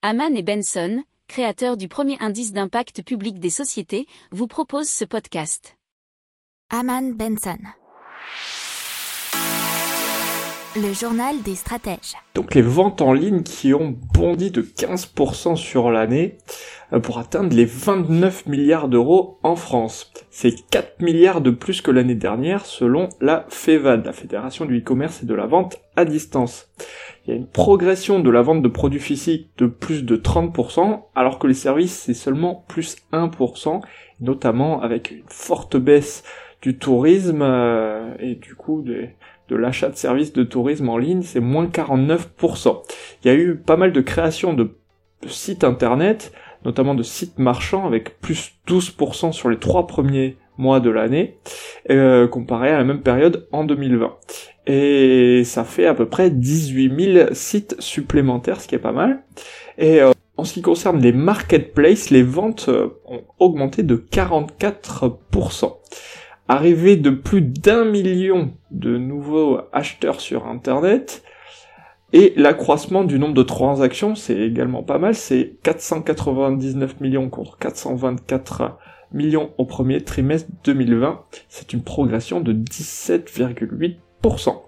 Haman et Benson, créateurs du premier indice d'impact public des sociétés, vous proposent ce podcast. Haman Benson. Le journal des stratèges. Donc les ventes en ligne qui ont bondi de 15% sur l'année euh, pour atteindre les 29 milliards d'euros en France. C'est 4 milliards de plus que l'année dernière selon la FEVAD, la Fédération du e-commerce et de la vente à distance. Il y a une progression de la vente de produits physiques de plus de 30%, alors que les services c'est seulement plus 1%, notamment avec une forte baisse du tourisme euh, et du coup des de l'achat de services de tourisme en ligne, c'est moins 49%. Il y a eu pas mal de créations de, sites internet, notamment de sites marchands, avec plus 12% sur les trois premiers mois de l'année, euh, comparé à la même période en 2020. Et ça fait à peu près 18 000 sites supplémentaires, ce qui est pas mal. Et euh, en ce qui concerne les marketplaces, les ventes euh, ont augmenté de 44%. Arrivé de plus d'un million de nouveaux acheteurs sur Internet, et l'accroissement du nombre de transactions, c'est également pas mal, c'est 499 millions contre 424 millions au premier trimestre 2020. C'est une progression de 17,8%.